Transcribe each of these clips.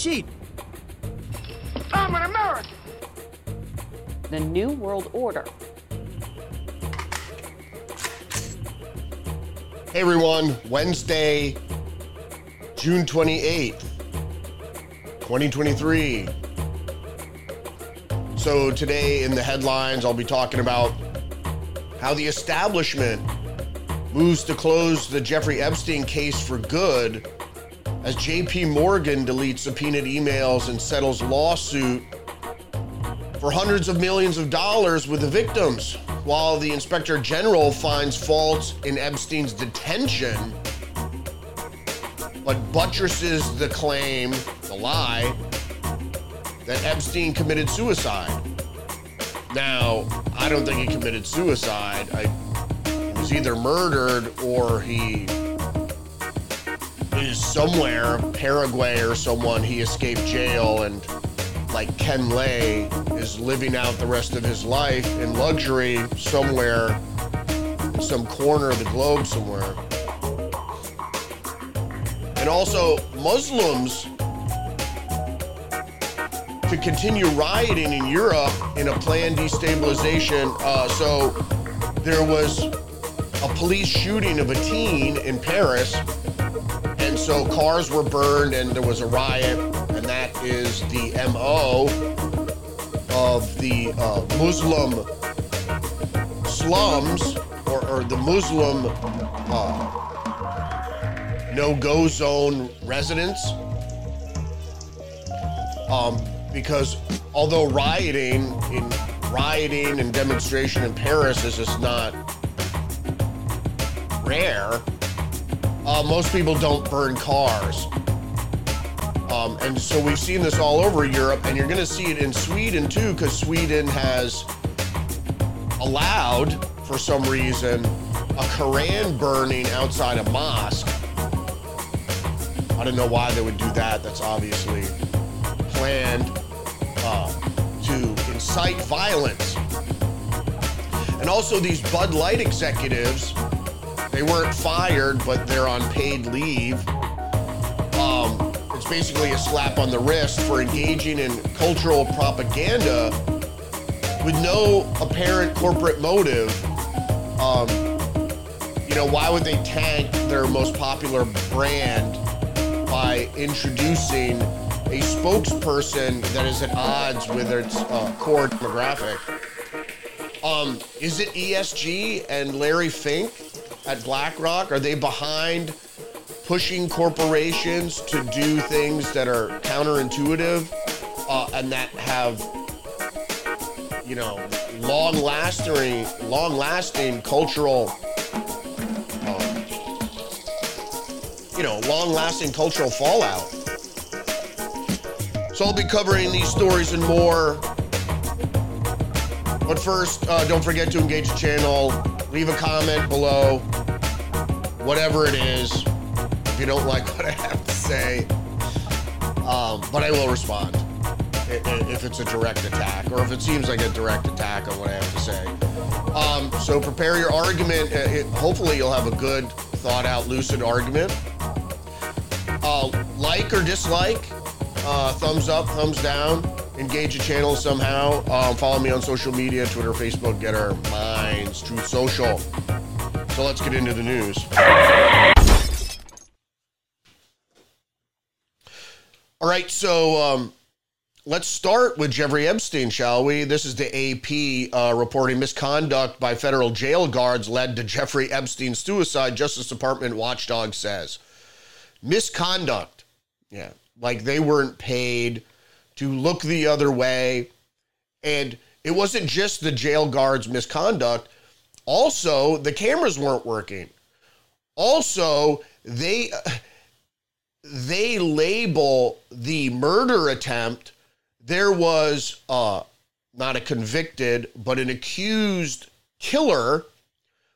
cheat. I'm an American. The New World Order. Hey everyone, Wednesday, June 28th, 2023. So, today in the headlines, I'll be talking about how the establishment moves to close the Jeffrey Epstein case for good as JP Morgan deletes subpoenaed emails and settles lawsuit for hundreds of millions of dollars with the victims, while the inspector general finds faults in Epstein's detention, but buttresses the claim, the lie, that Epstein committed suicide. Now, I don't think he committed suicide. I, he was either murdered or he is somewhere, Paraguay or someone, he escaped jail and like Ken Lay is living out the rest of his life in luxury somewhere, some corner of the globe somewhere. And also, Muslims to continue rioting in Europe in a planned destabilization. Uh, so there was a police shooting of a teen in Paris, so cars were burned and there was a riot, and that is the MO of the uh, Muslim slums or, or the Muslim uh, no-go zone residents. Um, because although rioting in rioting and demonstration in Paris is just not rare, uh, most people don't burn cars. Um, and so we've seen this all over Europe, and you're going to see it in Sweden too, because Sweden has allowed, for some reason, a Koran burning outside a mosque. I don't know why they would do that. That's obviously planned uh, to incite violence. And also, these Bud Light executives, they weren't fired, but they're on paid leave. Um, it's basically a slap on the wrist for engaging in cultural propaganda with no apparent corporate motive. Um, you know, why would they tank their most popular brand by introducing a spokesperson that is at odds with its uh, core demographic. Um, is it ESG and Larry Fink at BlackRock? Are they behind pushing corporations to do things that are counterintuitive uh, and that have, you know, long-lasting, long-lasting cultural, um, you know, long-lasting cultural fallout? So I'll be covering these stories and more. But first, uh, don't forget to engage the channel. Leave a comment below, whatever it is, if you don't like what I have to say. Um, but I will respond if it's a direct attack or if it seems like a direct attack on what I have to say. Um, so prepare your argument. It, hopefully, you'll have a good, thought out, lucid argument. Uh, like or dislike, uh, thumbs up, thumbs down. Engage the channel somehow. Um, follow me on social media Twitter, Facebook, GETTR, Minds, Truth Social. So let's get into the news. All right, so um, let's start with Jeffrey Epstein, shall we? This is the AP uh, reporting misconduct by federal jail guards led to Jeffrey Epstein's suicide, Justice Department watchdog says. Misconduct. Yeah like they weren't paid to look the other way. And it wasn't just the jail guards' misconduct, also, the cameras weren't working. Also, they they label the murder attempt there was uh, not a convicted but an accused killer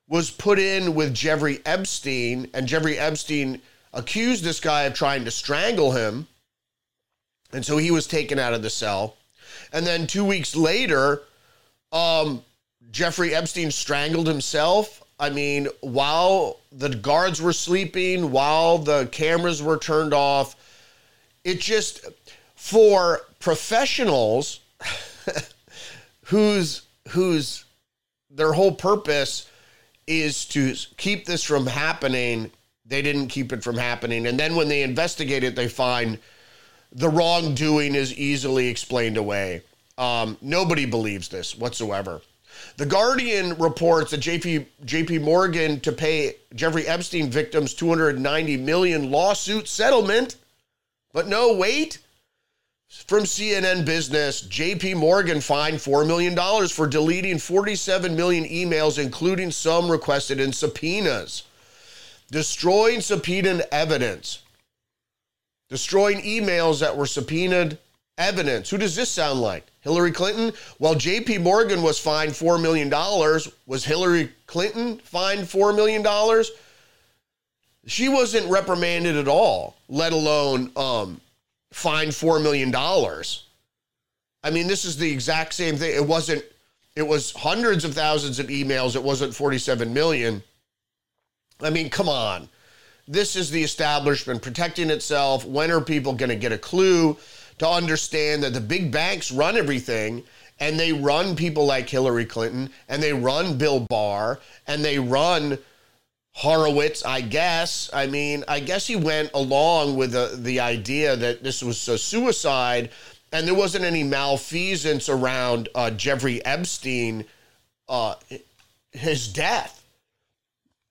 was put in with Jeffrey Epstein and Jeffrey Epstein accused this guy of trying to strangle him and so he was taken out of the cell. And then two weeks later, um, Jeffrey Epstein strangled himself. I mean, while the guards were sleeping, while the cameras were turned off, it just for professionals whose whose their whole purpose is to keep this from happening. They didn't keep it from happening, and then when they investigate it, they find the wrongdoing is easily explained away. Um, nobody believes this whatsoever. The Guardian reports that JP, JP Morgan to pay Jeffrey Epstein victims 290 million lawsuit settlement. But no, wait. From CNN Business, JP Morgan fined $4 million for deleting 47 million emails, including some requested in subpoenas. Destroying subpoenaed evidence. Destroying emails that were subpoenaed evidence. Who does this sound like? Hillary Clinton? While JP Morgan was fined $4 million, was Hillary Clinton fined $4 million? She wasn't reprimanded at all, let alone um, fined $4 million. I mean, this is the exact same thing. It wasn't, it was hundreds of thousands of emails. It wasn't 47 million. I mean, come on. This is the establishment protecting itself. When are people going to get a clue to understand that the big banks run everything and they run people like Hillary Clinton and they run Bill Barr and they run Horowitz, I guess. I mean, I guess he went along with the, the idea that this was a suicide and there wasn't any malfeasance around uh, Jeffrey Epstein, uh, his death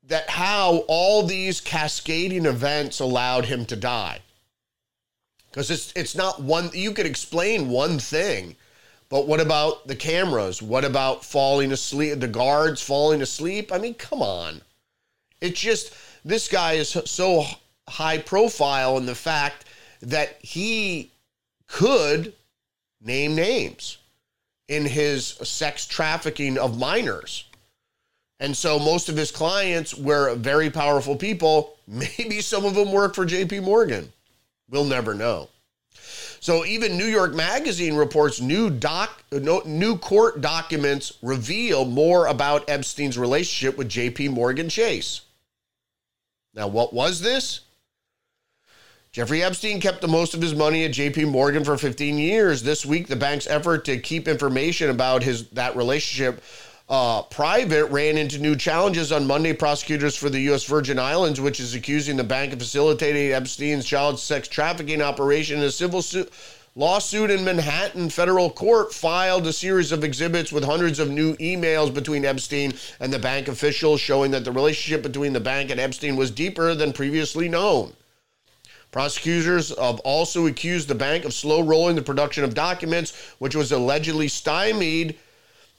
that how all these cascading events allowed him to die. Because it's it's not one you could explain one thing, but what about the cameras? What about falling asleep, the guards falling asleep? I mean, come on. It's just this guy is so high profile in the fact that he could name names in his sex trafficking of minors. And so most of his clients were very powerful people. Maybe some of them work for JP Morgan. We'll never know. So even New York Magazine reports new doc new court documents reveal more about Epstein's relationship with JP Morgan Chase. Now, what was this? Jeffrey Epstein kept the most of his money at JP Morgan for 15 years. This week, the bank's effort to keep information about his that relationship uh, private ran into new challenges on Monday. Prosecutors for the U.S. Virgin Islands, which is accusing the bank of facilitating Epstein's child sex trafficking operation in a civil suit. Lawsuit in Manhattan federal court filed a series of exhibits with hundreds of new emails between Epstein and the bank officials showing that the relationship between the bank and Epstein was deeper than previously known. Prosecutors have also accused the bank of slow rolling the production of documents, which was allegedly stymied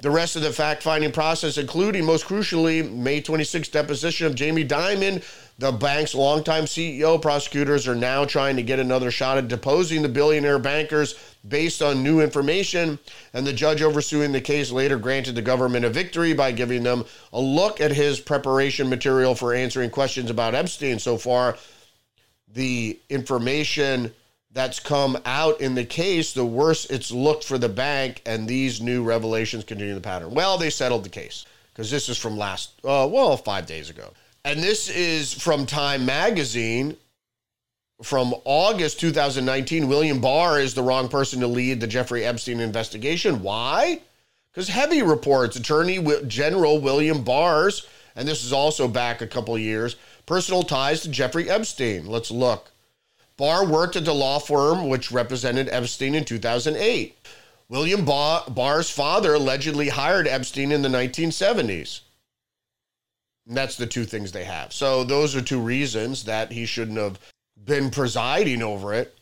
the rest of the fact finding process, including, most crucially, May 26th deposition of Jamie Dimon, the bank's longtime CEO. Prosecutors are now trying to get another shot at deposing the billionaire bankers based on new information. And the judge overseeing the case later granted the government a victory by giving them a look at his preparation material for answering questions about Epstein. So far, the information that's come out in the case, the worse it's looked for the bank, and these new revelations continue the pattern. Well, they settled the case because this is from last, uh, well, five days ago. And this is from Time Magazine from August 2019. William Barr is the wrong person to lead the Jeffrey Epstein investigation. Why? Because heavy reports, Attorney General William Barr's, and this is also back a couple years, personal ties to Jeffrey Epstein. Let's look. Barr worked at the law firm which represented Epstein in 2008. William Barr's father allegedly hired Epstein in the 1970s. And that's the two things they have. So those are two reasons that he shouldn't have been presiding over it.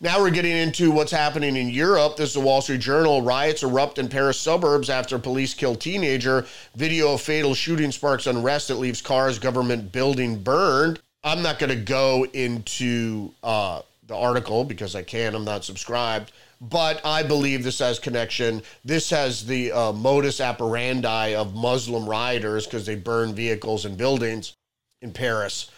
Now we're getting into what's happening in Europe. This is the Wall Street Journal. Riots erupt in Paris suburbs after police kill teenager. Video of fatal shooting sparks unrest that leaves cars, government building burned. I'm not going to go into uh, the article because I can't. I'm not subscribed. But I believe this has connection. This has the uh, modus operandi of Muslim rioters because they burn vehicles and buildings in Paris.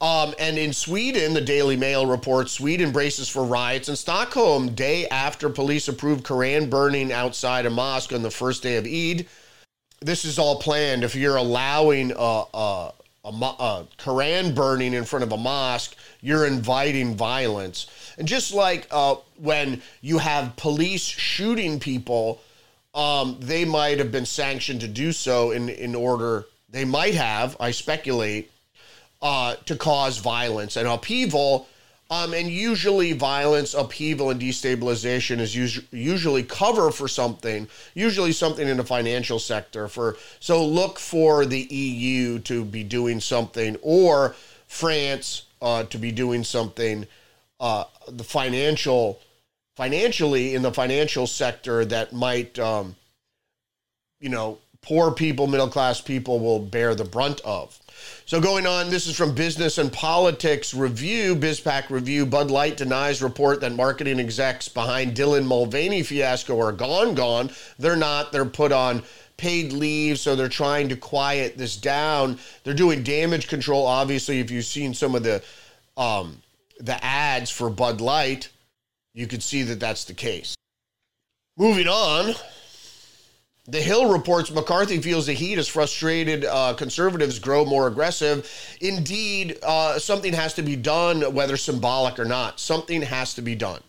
Um, and in Sweden, the Daily Mail reports Sweden braces for riots in Stockholm day after police approved Koran burning outside a mosque on the first day of Eid. This is all planned. If you're allowing a, a, a, a Quran burning in front of a mosque, you're inviting violence. And just like uh, when you have police shooting people, um, they might have been sanctioned to do so in, in order, they might have, I speculate, uh, to cause violence and upheaval. Um, and usually, violence, upheaval, and destabilization is us- usually cover for something. Usually, something in the financial sector. For so, look for the EU to be doing something, or France uh, to be doing something. Uh, the financial, financially in the financial sector that might, um, you know, poor people, middle class people will bear the brunt of. So going on, this is from Business and Politics Review, BizPac Review. Bud Light denies report that marketing execs behind Dylan Mulvaney fiasco are gone, gone. They're not. They're put on paid leave, so they're trying to quiet this down. They're doing damage control. Obviously, if you've seen some of the um, the ads for Bud Light, you could see that that's the case. Moving on. The Hill reports McCarthy feels the heat as frustrated uh, conservatives grow more aggressive. Indeed, uh, something has to be done, whether symbolic or not. Something has to be done.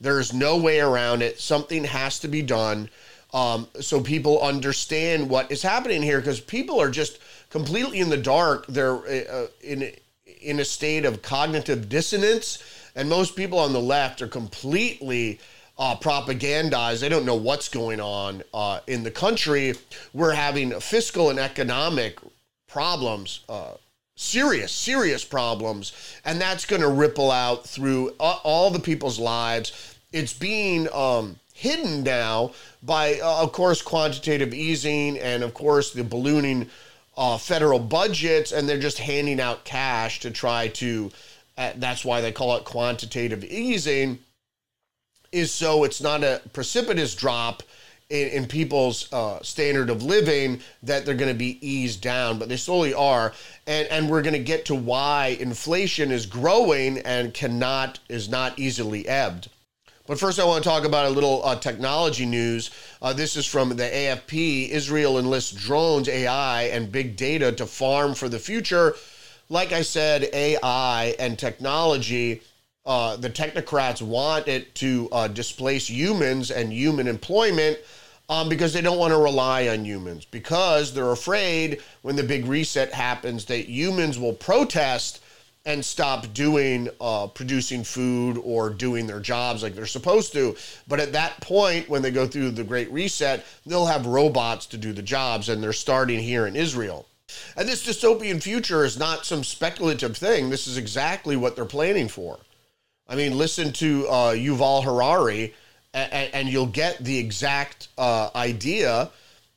There's no way around it. Something has to be done um, so people understand what is happening here because people are just completely in the dark. They're uh, in, in a state of cognitive dissonance, and most people on the left are completely uh, propagandized. They don't know what's going on uh, in the country. We're having fiscal and economic problems, uh, serious, serious problems, and that's going to ripple out through all the people's lives. It's being um, hidden now by, uh, of course, quantitative easing and, of course, the ballooning uh, federal budgets, and they're just handing out cash to try to. Uh, that's why they call it quantitative easing is so it's not a precipitous drop in, in people's uh, standard of living that they're going to be eased down, but they slowly are. And, and we're going to get to why inflation is growing and cannot, is not easily ebbed. But first, I want to talk about a little uh, technology news. Uh, this is from the AFP. Israel enlists drones, AI, and big data to farm for the future. Like I said, AI and technology uh, the technocrats want it to uh, displace humans and human employment um, because they don't want to rely on humans. Because they're afraid when the big reset happens that humans will protest and stop doing uh, producing food or doing their jobs like they're supposed to. But at that point when they go through the great reset they'll have robots to do the jobs and they're starting here in israel. And this dystopian future is not some speculative thing. This is exactly what they're planning for I mean, listen to uh, Yuval Harari, and, and, you'll get the exact uh, idea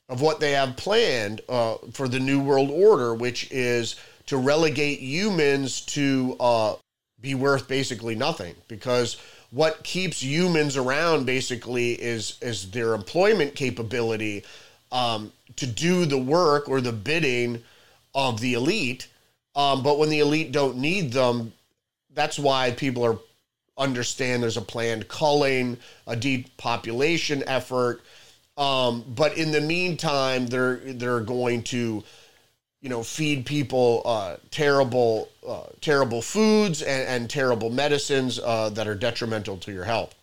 of what they have planned uh, for the New World Order, which is to relegate humans to uh, be worth basically nothing. Because what keeps humans around basically is is their employment capability um, to do the work or the bidding of the elite. Um, but when the elite don't need them, that's why people are understand there's a planned culling, a depopulation effort. Um, but in the meantime, they're they're going to, you know, feed people uh, terrible uh, terrible foods and, and terrible medicines uh, that are detrimental to your health.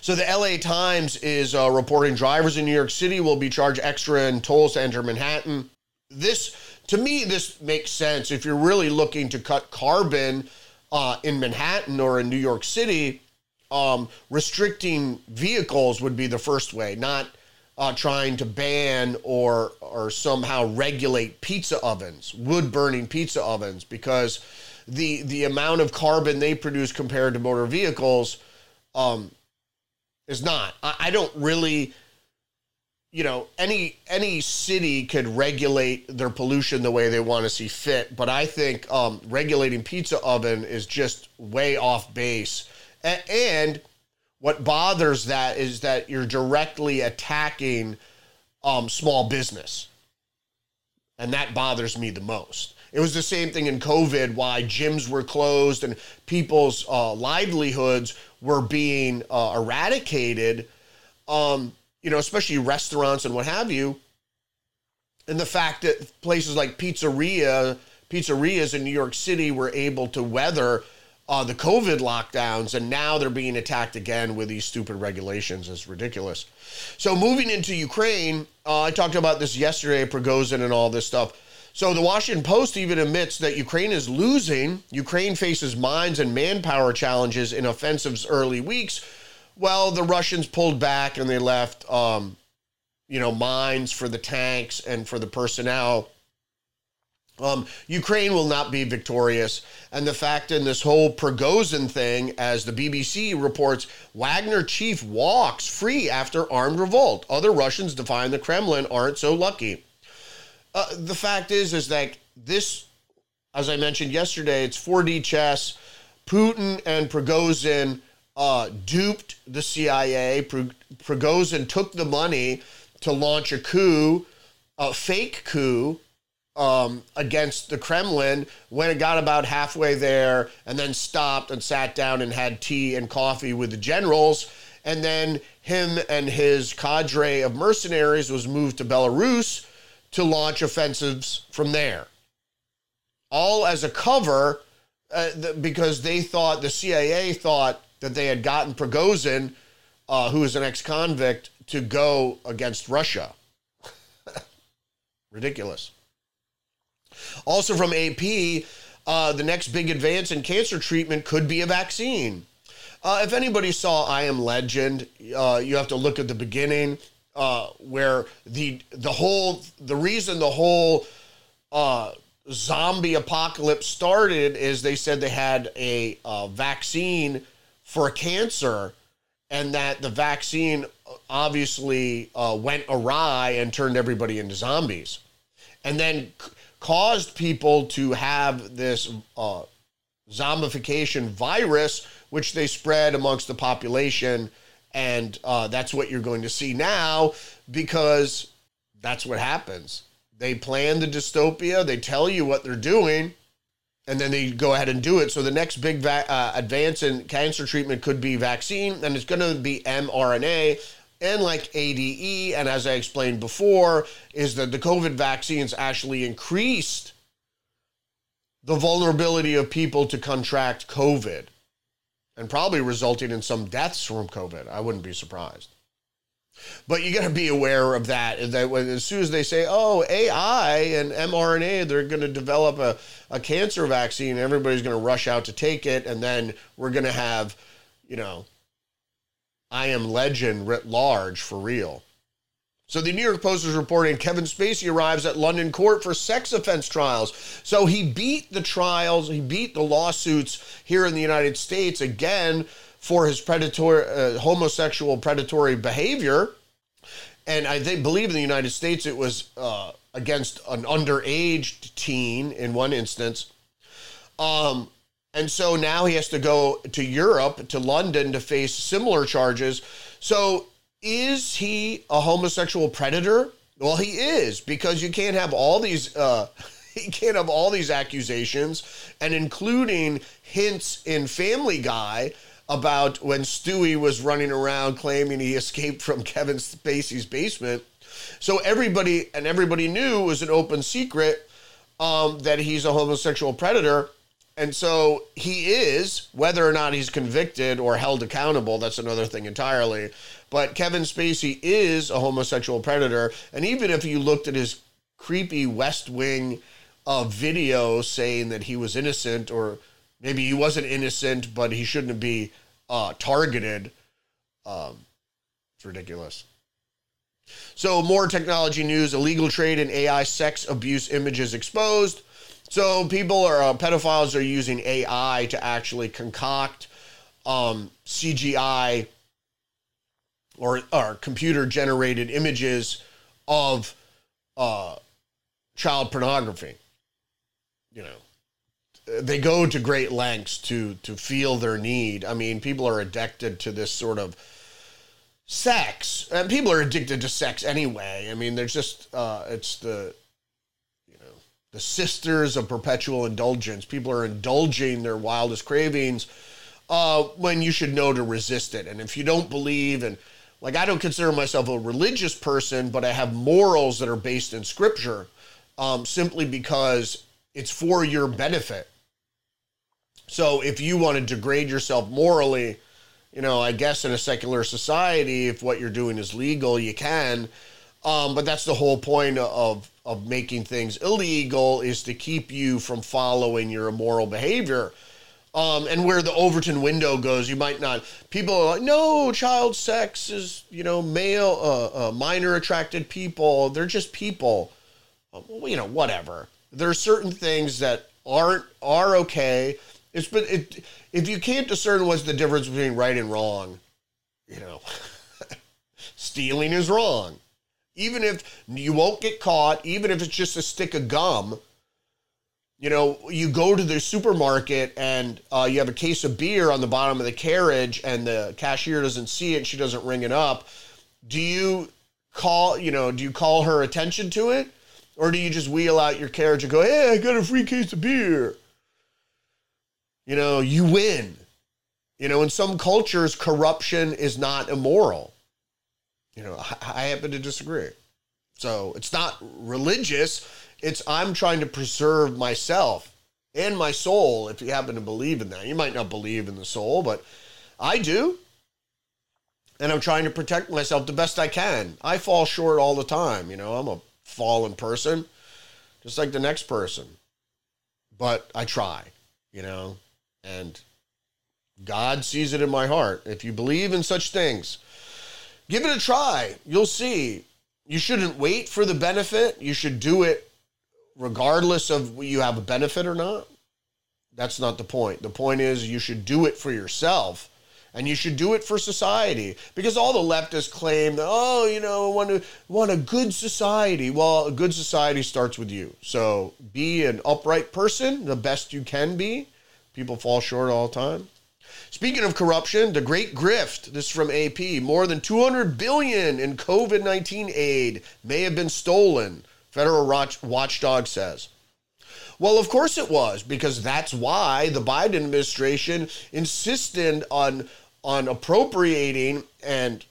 So the LA Times is uh, reporting drivers in New York City will be charged extra in tolls to enter Manhattan. This, to me, this makes sense if you're really looking to cut carbon uh, in Manhattan or in New York City, um, restricting vehicles would be the first way, not uh, trying to ban or or somehow regulate pizza ovens, wood burning pizza ovens, because the the amount of carbon they produce compared to motor vehicles um, is not. I, I don't really you know any any city could regulate their pollution the way they want to see fit but i think um, regulating pizza oven is just way off base. A- and what bothers that is that you're directly attacking um, small business. And that bothers me the most. It was the same thing in covid why gyms were closed and people's uh, livelihoods were being uh, eradicated. Um, you know, especially restaurants and what have you, and the fact that places like pizzeria pizzerias in New York City were able to weather uh, the COVID lockdowns, and now they're being attacked again with these stupid regulations is ridiculous. So moving into Ukraine, uh, I talked about this yesterday, Prigozhin and all this stuff. So the Washington Post even admits that Ukraine is losing. Ukraine faces mines and manpower challenges in offensive's early weeks. Well, the Russians pulled back and they left, um, you know, mines for the tanks and for the personnel um, Ukraine will not be victorious. And the fact in this whole Prigozhin thing, as the BBC reports, Wagner chief walks free after armed revolt. Other Russians defying the Kremlin aren't so lucky. Uh, the fact is, is that this, as I mentioned yesterday, it's 4D chess. Putin and Prigozhin uh, duped the CIA. Prigozhin took the money to launch a coup, a fake coup um, against the Kremlin when it got about halfway there and then stopped and sat down and had tea and coffee with the generals. And then him and his cadre of mercenaries was moved to Belarus to launch offensives from there. All as a cover uh, because they thought, the CIA thought that they had gotten Prigozhin, uh, who is an ex convict, to go against Russia. Ridiculous. Also from AP, uh, the next big advance in cancer treatment could be a vaccine. Uh, if anybody saw I Am Legend, uh, you have to look at the beginning uh, where the the whole the reason the whole uh, zombie apocalypse started is they said they had a uh, vaccine for cancer and that the vaccine obviously went awry and turned everybody into zombies. And then caused people to have this uh, zombification virus, which they spread amongst the population. And uh, that's what you're going to see now because that's what happens. They plan the dystopia, they tell you what they're doing, and then they go ahead and do it. So the next big va- uh, advance in cancer treatment could be vaccine, and it's going to be mRNA and like ADE, and as I explained before, is that the COVID vaccines actually increased the vulnerability of people to contract COVID and probably resulting in some deaths from COVID. I wouldn't be surprised. But you got to be aware of that. That when, as soon as they say, "Oh, AI and mRNA, they're going to develop a, a cancer vaccine," everybody's going to rush out to take it, and then we're going to have, you know, I am legend writ large for real. So the New York Post is reporting Kevin Spacey arrives at London court for sex offense trials. So he beat the trials, he beat the lawsuits here in the United States again for his predatory, uh, homosexual predatory behavior. And I think, believe in the United States it was uh, against an underage teen in one instance. Um, and so now he has to go to Europe, to London, to face similar charges. So is he a homosexual predator? Well, he is because you can't have all these. Uh, he can't have all these accusations, and including hints in Family Guy about when Stewie was running around claiming he escaped from Kevin Spacey's basement. So everybody and everybody knew it was an open secret um, that he's a homosexual predator. And so he is, whether or not he's convicted or held accountable, that's another thing entirely. But Kevin Spacey is a homosexual predator. And even if you looked at his creepy West Wing uh, video saying that he was innocent, or maybe he wasn't innocent, but he shouldn't be uh, targeted, um, it's ridiculous. So, more technology news illegal trade in AI sex abuse images exposed. So people are uh, pedophiles are using AI to actually concoct um, CGI or, or computer generated images of uh, child pornography. You know, they go to great lengths to to feel their need. I mean, people are addicted to this sort of sex, and people are addicted to sex anyway. I mean, there's just uh, it's the you know the sisters of perpetual indulgence. People are indulging their wildest cravings uh, when you should know to resist it. And if you don't believe and like I don't consider myself a religious person, but I have morals that are based in scripture um, simply because it's for your benefit. So if you want to degrade yourself morally, you know, I guess in a secular society, if what you're doing is legal, you can. Um, but that's the whole point of of making things illegal is to keep you from following your immoral behavior. Um, and where the Overton window goes, you might not. People are like, no, child sex is, you know, male, uh, uh, minor attracted people. They're just people. Um, well, you know, whatever. There are certain things that aren't are okay. It's but it, if you can't discern what's the difference between right and wrong, you know, stealing is wrong. Even if you won't get caught, even if it's just a stick of gum, you know, you go to the supermarket and uh, you have a case of beer on the bottom of the carriage and the cashier doesn't see it, she doesn't ring it up. Do you call, you know, do you call her attention to it? Or do you just wheel out your carriage and go, hey, I got a free case of beer? You know, you win. You know, in some cultures, corruption is not immoral. You know, I, I happen to disagree. So it's not religious. It's I'm trying to preserve myself and my soul if you happen to believe in that. You might not believe in the soul, but I do. And I'm trying to protect myself the best I can. I fall short all the time. You know, I'm a fallen person, just like the next person. But I try, you know, and God sees it in my heart. If you believe in such things, give it a try. You'll see. You shouldn't wait for the benefit. You should do it regardless of you have a benefit or not. That's not the point. The point is you should do it for yourself and you should do it for society because all the leftists claim that oh you know want to want a good society well a good society starts with you so be an upright person the best you can be people fall short all the time speaking of corruption the great grift this is from ap more than 200 billion in covid-19 aid may have been stolen federal watchdog says well, of course it was, because that's why the Biden administration insisted on on appropriating and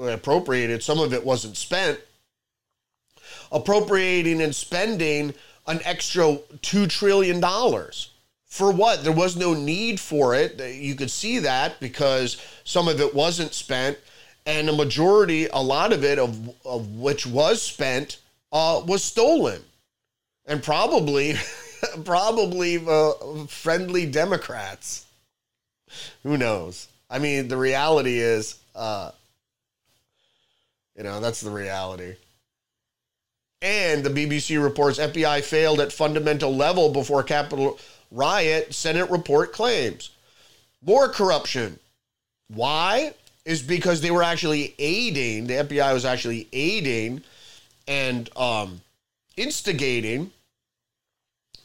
appropriated. Some of it wasn't spent. Appropriating and spending an extra two trillion dollars for what? There was no need for it. You could see that because some of it wasn't spent, and a majority, a lot of it, of of which was spent, uh, was stolen and probably probably uh, friendly Democrats. Who knows? I mean, the reality is, uh, you know, that's the reality. And the BBC reports FBI failed at fundamental level before Capitol riot. Senate report claims more corruption. Why? Is because they were actually aiding. The FBI was actually aiding and um, instigating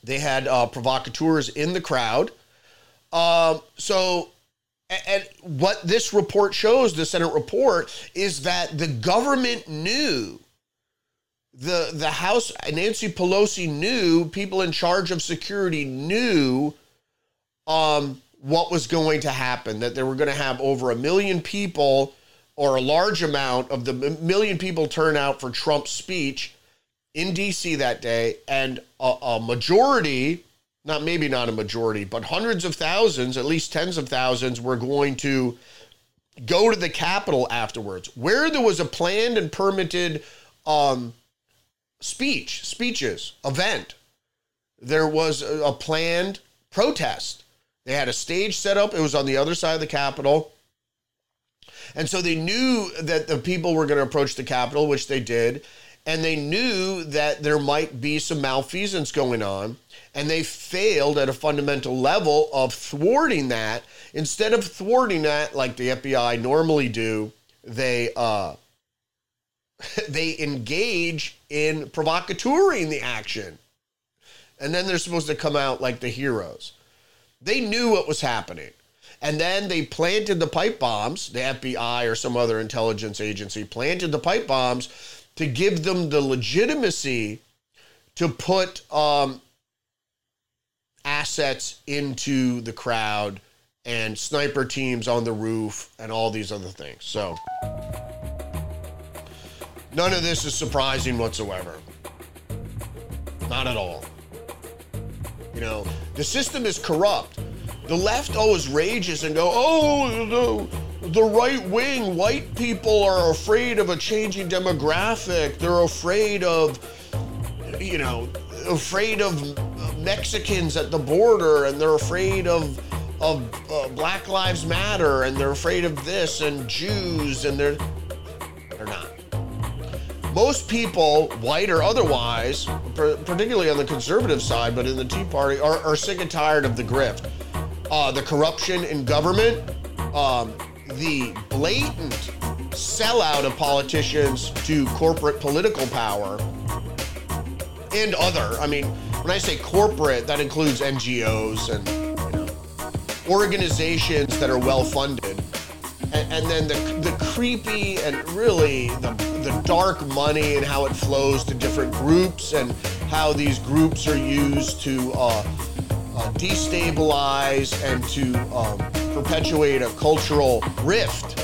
they had uh, provocateurs in the crowd. Um, so, and what this report shows, the Senate report, is that the government knew the the House Nancy Pelosi knew people in charge of security knew um, what was going to happen that they were going to have over a million people or a large amount of the million people turn out for Trump's speech in DC that day, and a, a majority, not maybe not a majority, but hundreds of thousands, at least tens of thousands, were going to go to the Capitol afterwards, where there was a planned and permitted um, speech, speeches, event. There was a, planned protest. They had a stage set up. It was on the other side of the Capitol. And so they knew that the people were going to approach the Capitol, which they did and they knew that there might be some malfeasance going on and they failed at a fundamental level of thwarting that instead of thwarting that like the FBI normally do they uh they engage in provocateuring the action and then they're supposed to come out like the heroes they knew what was happening and then they planted the pipe bombs the FBI or some other intelligence agency planted the pipe bombs to give them the legitimacy to put um, assets into the crowd and sniper teams on the roof and all these other things. So. None of this is surprising whatsoever. Not at all. You know, the system is corrupt. The left always rages and go, oh, the, the right wing, white people are afraid of a changing demographic. They're afraid of, you know, afraid of Mexicans at the border, and they're afraid of of uh, Black Lives Matter, and they're afraid of this, and Jews, and they're. Most people, white or otherwise, particularly on the conservative side, but in the Tea Party, are, are sick and tired of the grift, uh, the corruption in government, um, the blatant sellout of politicians to corporate political power, and other. I mean, when I say corporate, that includes NGOs and organizations that are well funded. And, and, then the, the creepy and really the, the dark money and how it flows to different groups and how these groups are used to uh, uh, destabilize and to um, perpetuate a cultural rift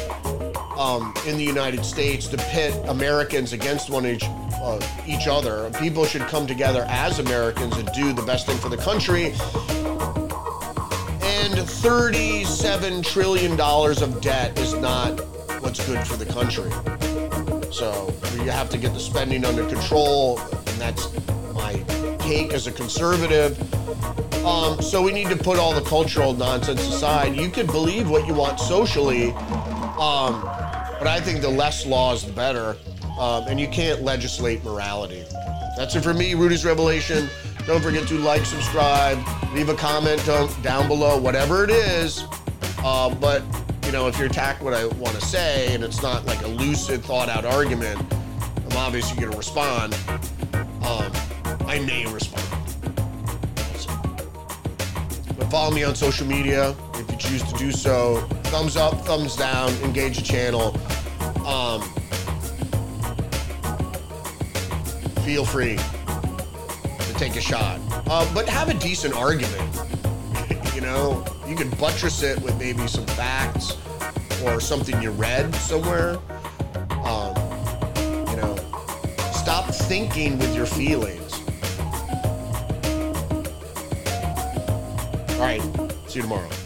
um, in the United States to pit Americans against one each, uh, each other. People should come together as Americans and do the best thing for the country. And $37 trillion of debt is not what's good for the country. So you have to get the spending under control, and that's my take as a conservative. Um, so we need to put all the cultural nonsense aside. You can believe what you want socially, um, but I think the less laws, the better. Um, and you can't legislate morality. That's it for me, Rudy's Revelation. Don't forget to like, subscribe, leave a comment down below, whatever it is. Uh, but, you know, if you attack what I want to say and it's not like a lucid, thought out argument, I'm obviously going to respond. Um, I may respond. But follow me on social media if you choose to do so. Thumbs up, thumbs down, engage the channel. Um, feel free to take a shot. Uh, but have a decent argument. you know, you can buttress it with maybe some facts or something you read somewhere. Um, you know, stop thinking with your feelings. All right, see you tomorrow.